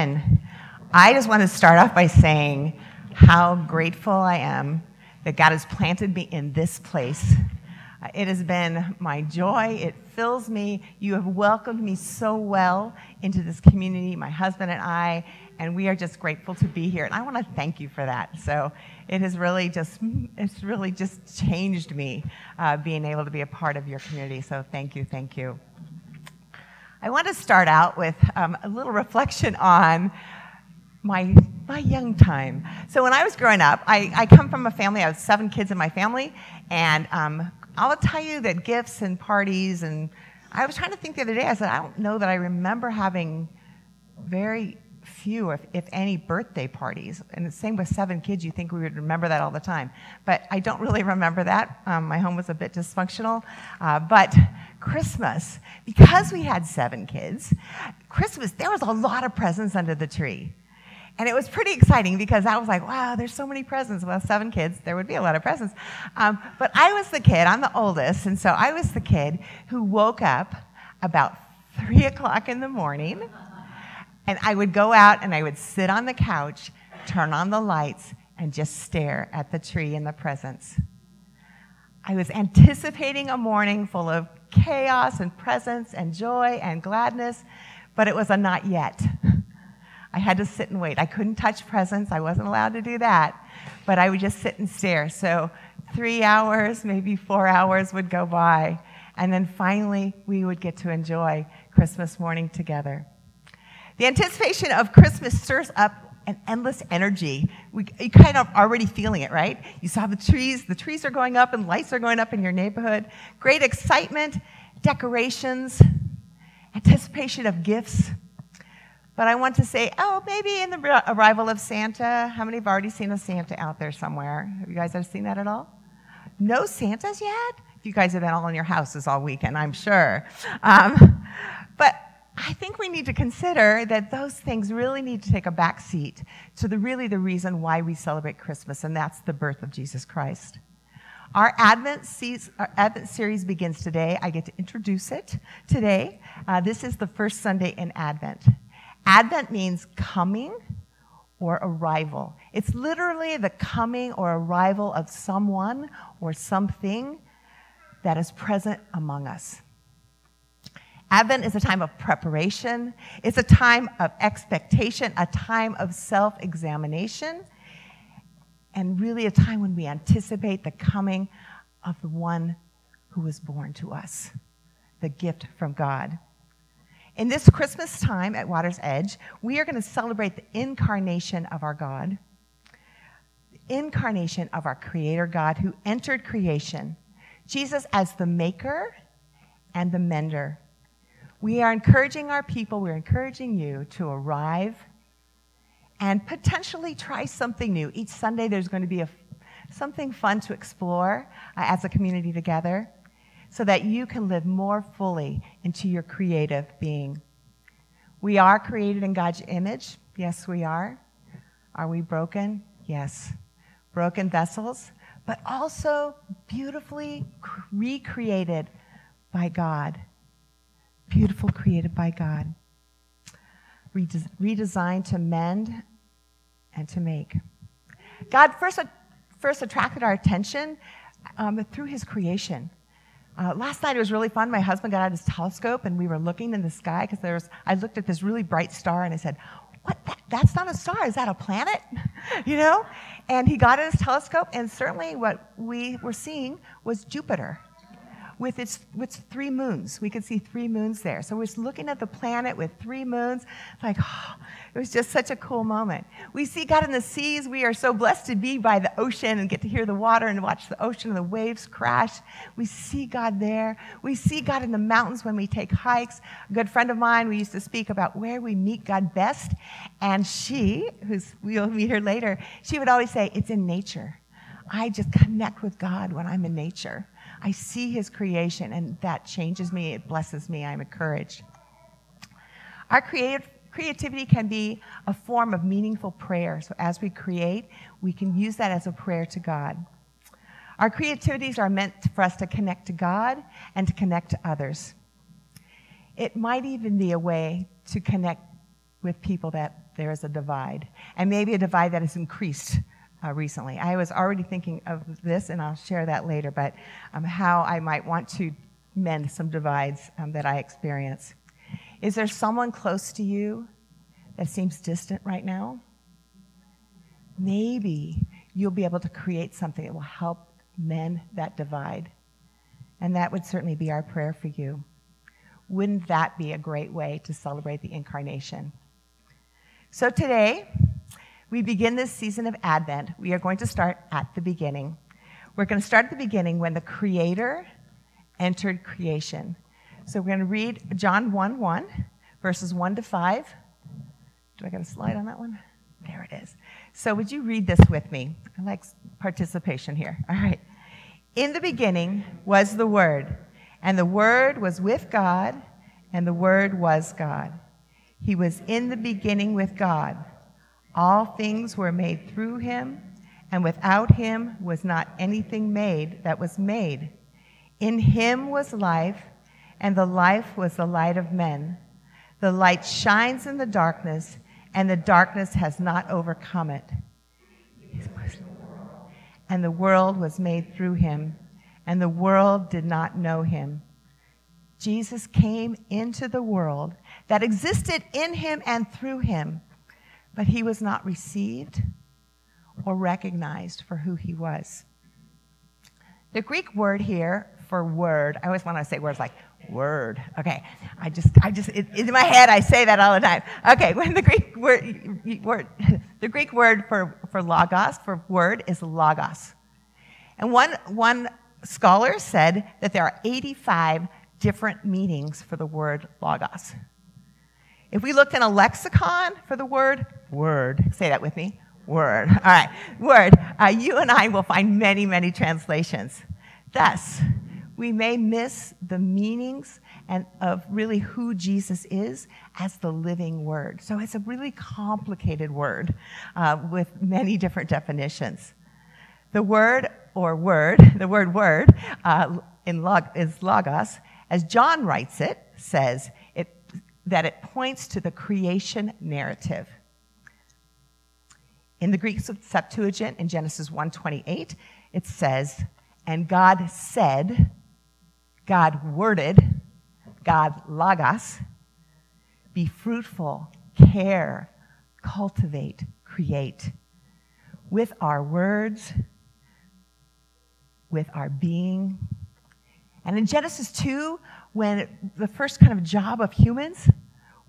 And I just want to start off by saying how grateful I am that God has planted me in this place. It has been my joy. It fills me. You have welcomed me so well into this community, my husband and I, and we are just grateful to be here. And I want to thank you for that. So it has really just, it's really just changed me uh, being able to be a part of your community. So thank you, thank you. I want to start out with um, a little reflection on my, my young time. So when I was growing up, I, I come from a family, I have seven kids in my family, and um, I'll tell you that gifts and parties, and I was trying to think the other day, I said, I don't know that I remember having very few, if, if any, birthday parties. And the same with seven kids, you think we would remember that all the time. But I don't really remember that. Um, my home was a bit dysfunctional. Uh, but Christmas, because we had seven kids, Christmas, there was a lot of presents under the tree. And it was pretty exciting because I was like, wow, there's so many presents. Well, seven kids, there would be a lot of presents. Um, but I was the kid, I'm the oldest, and so I was the kid who woke up about three o'clock in the morning, and I would go out and I would sit on the couch, turn on the lights, and just stare at the tree and the presents. I was anticipating a morning full of chaos and presence and joy and gladness, but it was a not yet. I had to sit and wait. I couldn't touch presents. I wasn't allowed to do that. But I would just sit and stare. So three hours, maybe four hours would go by. And then finally, we would get to enjoy Christmas morning together. The anticipation of Christmas stirs up an endless energy. We, you kind of already feeling it, right? You saw the trees, the trees are going up and lights are going up in your neighborhood. Great excitement, decorations, anticipation of gifts. But I want to say, oh, maybe in the arrival of Santa, how many have already seen a Santa out there somewhere? Have you guys ever seen that at all? No Santas yet? You guys have been all in your houses all weekend, I'm sure. Um, but I think we need to consider that those things really need to take a back seat to the really the reason why we celebrate Christmas, and that's the birth of Jesus Christ. Our Advent, sees, our Advent series begins today. I get to introduce it today. Uh, this is the first Sunday in Advent. Advent means coming or arrival. It's literally the coming or arrival of someone or something that is present among us. Advent is a time of preparation, it's a time of expectation, a time of self examination, and really a time when we anticipate the coming of the one who was born to us, the gift from God. In this Christmas time at Water's Edge, we are going to celebrate the incarnation of our God, the incarnation of our Creator God who entered creation, Jesus as the maker and the mender. We are encouraging our people, we're encouraging you to arrive and potentially try something new. Each Sunday, there's going to be a, something fun to explore uh, as a community together so that you can live more fully into your creative being. We are created in God's image. Yes, we are. Are we broken? Yes. Broken vessels, but also beautifully recreated by God. Beautiful created by God. redesigned to mend and to make. God first, first attracted our attention um, through his creation. Uh, last night it was really fun. My husband got out his telescope and we were looking in the sky because there was. I looked at this really bright star and I said, "What? That, that's not a star. Is that a planet?" you know. And he got in his telescope and certainly what we were seeing was Jupiter with its, with three moons. We could see three moons there. So we're looking at the planet with three moons. Like, oh, it was just such a cool moment. We see God in the seas. We are so blessed to be by the ocean and get to hear the water and watch the ocean and the waves crash. We see God there. We see God in the mountains when we take hikes. A good friend of mine, we used to speak about where we meet God best. And she, who's, we'll meet her later, she would always say, it's in nature. I just connect with God when I'm in nature. I see his creation, and that changes me. It blesses me. I'm encouraged. Our creative, creativity can be a form of meaningful prayer. So as we create, we can use that as a prayer to God. Our creativities are meant for us to connect to God and to connect to others. It might even be a way to connect with people that there is a divide, and maybe a divide that has increased uh, recently. I was already thinking of this, and I'll share that later, but um, how I might want to mend some divides um, that I experience. Is there someone close to you that seems distant right now? Maybe you'll be able to create something that will help mend that divide. And that would certainly be our prayer for you. Wouldn't that be a great way to celebrate the incarnation? So today, we begin this season of Advent. We are going to start at the beginning. We're going to start at the beginning when the Creator entered creation. So we're going to read John 1 1, verses 1 to 5. Do I got a slide on that one? There it is. So would you read this with me? I like participation here. All right. In the beginning was the Word, and the Word was with God, and the Word was God. He was in the beginning with God. All things were made through him, and without him was not anything made that was made. In him was life, and the life was the light of men. The light shines in the darkness, and the darkness has not overcome it. And the world was made through him, and the world did not know him. Jesus came into the world that existed in him and through him, but he was not received or recognized for who he was. The Greek word here for word, I always want to say words like word. Okay, I just, I just, it, in my head, I say that all the time. Okay, when the Greek word, word the Greek word for, for logos, for word, is logos. And one, one scholar said that there are 85 different meanings for the word logos. If we looked in a lexicon for the word word, say that with me, word. All right, word. Uh, you and I will find many, many translations. Thus, we may miss the meanings and of really who Jesus is as the living word. So it's a really complicated word uh, with many different definitions. The word or word, the word word uh, in log, is logos, as John writes it, says that it points to the creation narrative. In the Greek Septuagint in Genesis 1:28, it says, "And God said, God worded, God logos, be fruitful, care, cultivate, create. With our words, with our being. And in Genesis 2, when the first kind of job of humans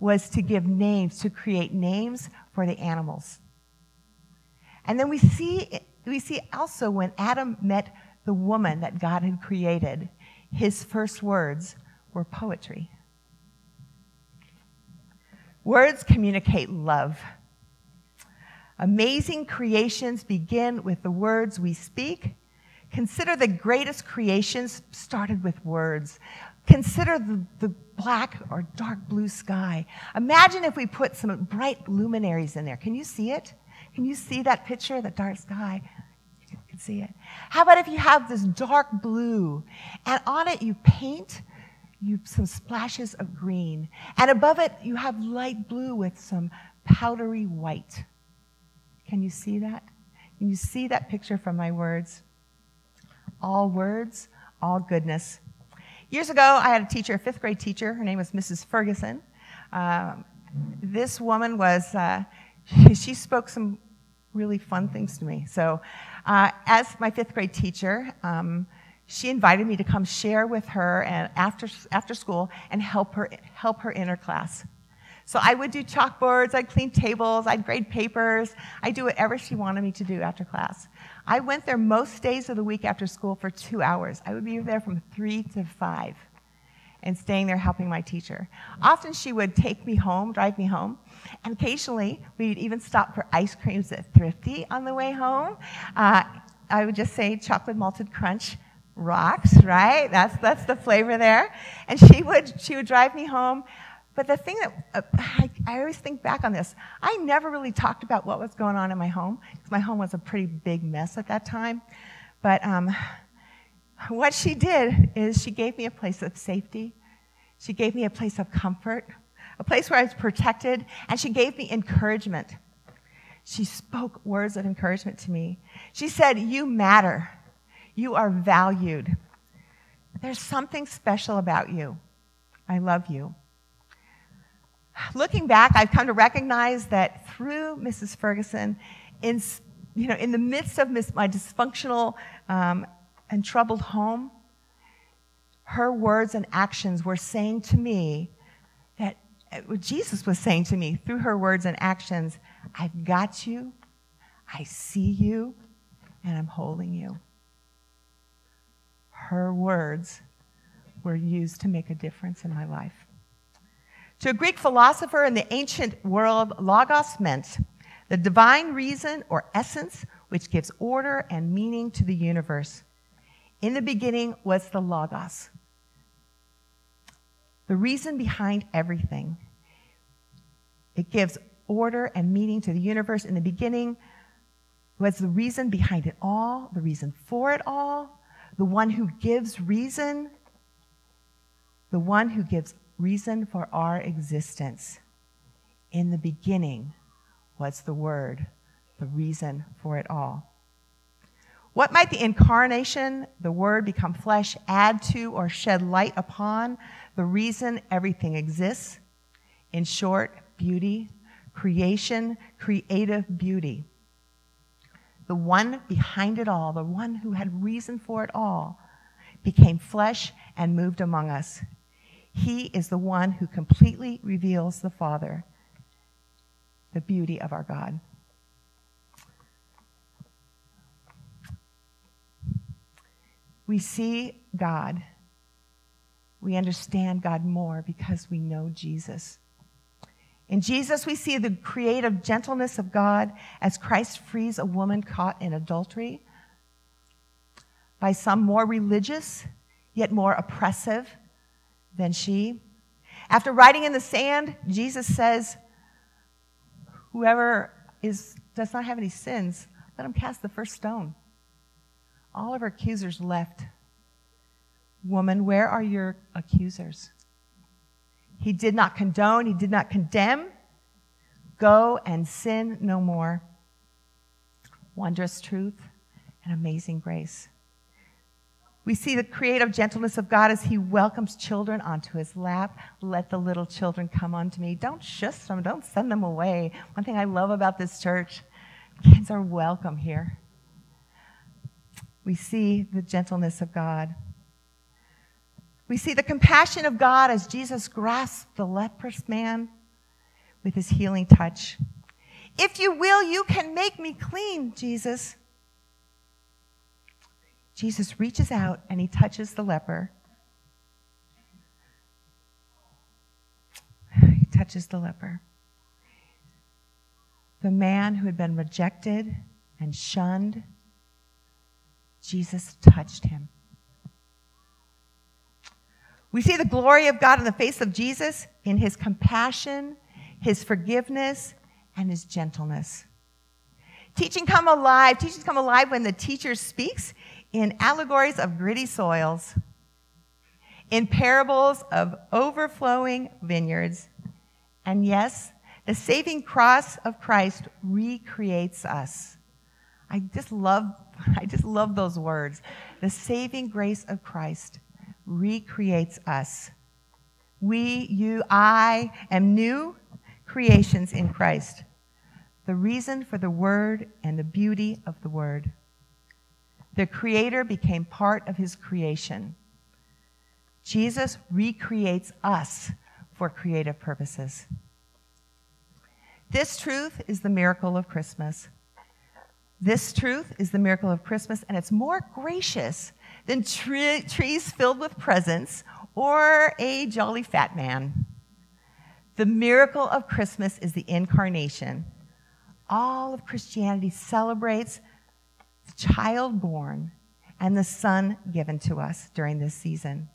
was to give names, to create names for the animals. And then we see, we see also when Adam met the woman that God had created, his first words were poetry. Words communicate love. Amazing creations begin with the words we speak. Consider the greatest creations started with words. Consider the, the black or dark blue sky. Imagine if we put some bright luminaries in there. Can you see it? Can you see that picture, the dark sky? You can see it. How about if you have this dark blue and on it you paint you some splashes of green and above it you have light blue with some powdery white. Can you see that? Can you see that picture from my words? All words, all goodness. Years ago, I had a teacher, a fifth grade teacher. Her name was Mrs. Ferguson. Um, this woman was, uh, she, spoke some really fun things to me. So uh, as my fifth grade teacher, um, she invited me to come share with her and after, after school and help her, help her in her class. So I would do chalkboards, I'd clean tables, I'd grade papers, I'd do whatever she wanted me to do after class. I went there most days of the week after school for two hours. I would be there from three to five and staying there helping my teacher. Often she would take me home, drive me home, and occasionally we'd even stop for ice creams at Thrifty on the way home. Uh, I would just say chocolate malted crunch rocks, right? That's, that's the flavor there. And she would, she would drive me home. But the thing that uh, I, I, always think back on this, I never really talked about what was going on in my home because my home was a pretty big mess at that time. But um, what she did is she gave me a place of safety. She gave me a place of comfort. a place where I was protected, and she gave me encouragement. She spoke words of encouragement to me. She said, You matter. You are valued. There's something special about you. I love you. Looking back, I've come to recognize that through Mrs. Ferguson, in, you know, in the midst of my dysfunctional um, and troubled home, her words and actions were saying to me that what Jesus was saying to me through her words and actions I've got you, I see you, and I'm holding you. Her words were used to make a difference in my life. To a Greek philosopher in the ancient world, logos meant the divine reason or essence which gives order and meaning to the universe. In the beginning was the logos, the reason behind everything. It gives order and meaning to the universe. In the beginning was the reason behind it all, the reason for it all, the one who gives reason, the one who gives reason for our existence. In the beginning was the Word, the reason for it all. What might the incarnation, the Word become flesh, add to or shed light upon the reason everything exists? In short, beauty, creation, creative beauty. The one behind it all, the one who had reason for it all, became flesh and moved among us. He is the one who completely reveals the Father, the beauty of our God. We see God. We understand God more because we know Jesus. In Jesus, we see the creative gentleness of God as Christ frees a woman caught in adultery by some more religious, yet more oppressive than she. After writing in the sand, Jesus says, Whoever is, does not have any sins, let him cast the first stone. All of her accusers left. Woman, where are your accusers? He did not condone, he did not condemn. Go and sin no more. Wondrous truth and amazing grace. We see the creative gentleness of God as He welcomes children onto His lap. Let the little children come unto me. Don't shush them, don't send them away. One thing I love about this church kids are welcome here. We see the gentleness of God. We see the compassion of God as Jesus grasped the leprous man with his healing touch. If you will, you can make me clean, Jesus. Jesus reaches out and he touches the leper. He touches the leper. The man who had been rejected and shunned, Jesus touched him. We see the glory of God in the face of Jesus in his compassion, his forgiveness, and his gentleness. Teaching come alive. Teaching come alive when the teacher speaks in allegories of gritty soils, in parables of overflowing vineyards. And yes, the saving cross of Christ recreates us. I just love, I just love those words. The saving grace of Christ recreates us. We, you, I am new creations in Christ. The reason for the word and the beauty of the word. The Creator became part of His creation. Jesus recreates us for creative purposes. This truth is the miracle of Christmas. This truth is the miracle of Christmas, and it's more gracious than tre- trees filled with presents or a jolly fat man. The miracle of Christmas is the incarnation. All of Christianity celebrates the child born and the son given to us during this season.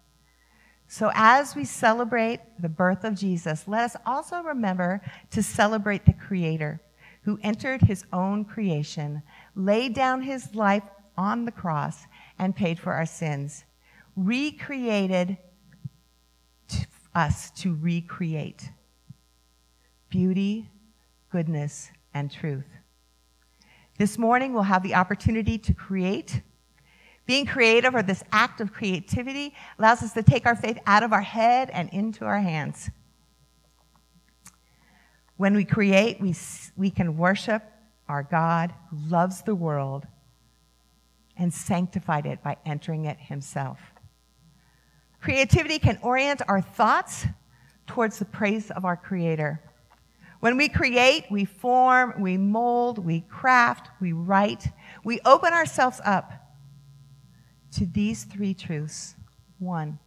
So, as we celebrate the birth of Jesus, let us also remember to celebrate the Creator who entered his own creation, laid down his life on the cross, and paid for our sins, recreated to us to recreate. beauty, goodness, and truth. This morning, we'll have the opportunity to create. Being creative, or this act of creativity, allows us to take our faith out of our head and into our hands. When we create, we, we can worship our God who loves the world and sanctified it by entering it himself. Creativity can orient our thoughts towards the praise of our Creator. When we create, we form, we mold, we craft, we write, we open ourselves up to these three truths. One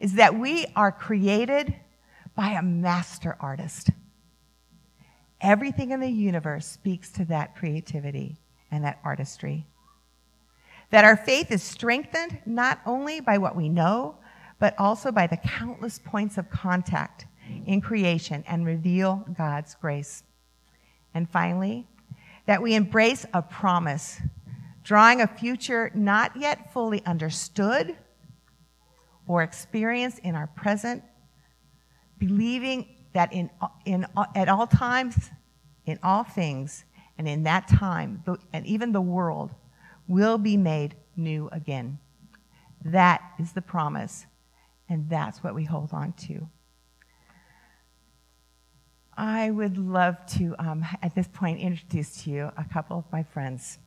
is that we are created by a master artist. Everything in the universe speaks to that creativity and that artistry. That our faith is strengthened not only by what we know, but also by the countless points of contact in creation and reveal God's grace. And finally, that we embrace a promise, drawing a future not yet fully understood or experienced in our present, believing that in, in, at all times, in all things, and in that time, and even the world will be made new again. That is the promise, and that's what we hold on to. I would love to, um, at this point, introduce to you a couple of my friends.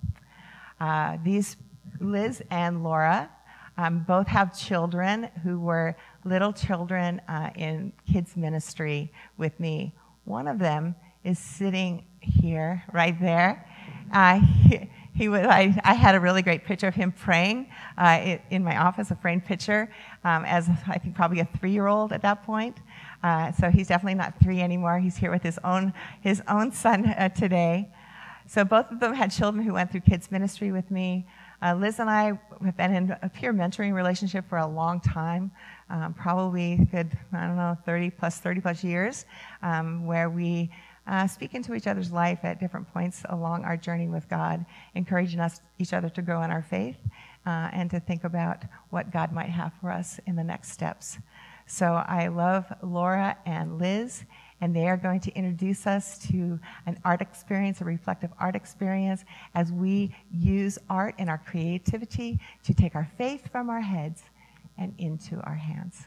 Uh, these, Liz and Laura, um, both have children who were little children uh, in kids' ministry with me. One of them is sitting here, right there. Uh, he, he was, I, I, had a really great picture of him praying uh, in my office, a framed picture, um, as I think probably a three year old at that point. Uh, so he's definitely not three anymore. He's here with his own, his own son uh, today. So both of them had children who went through kids' ministry with me. Uh, Liz and I have been in a peer mentoring relationship for a long time, um, probably good, I don't know, 30 plus, 30 plus years, um, where we uh, speak into each other's life at different points along our journey with God, encouraging us each other to grow in our faith uh, and to think about what God might have for us in the next steps. So I love Laura and Liz, and they are going to introduce us to an art experience, a reflective art experience, as we use art and our creativity to take our faith from our heads and into our hands.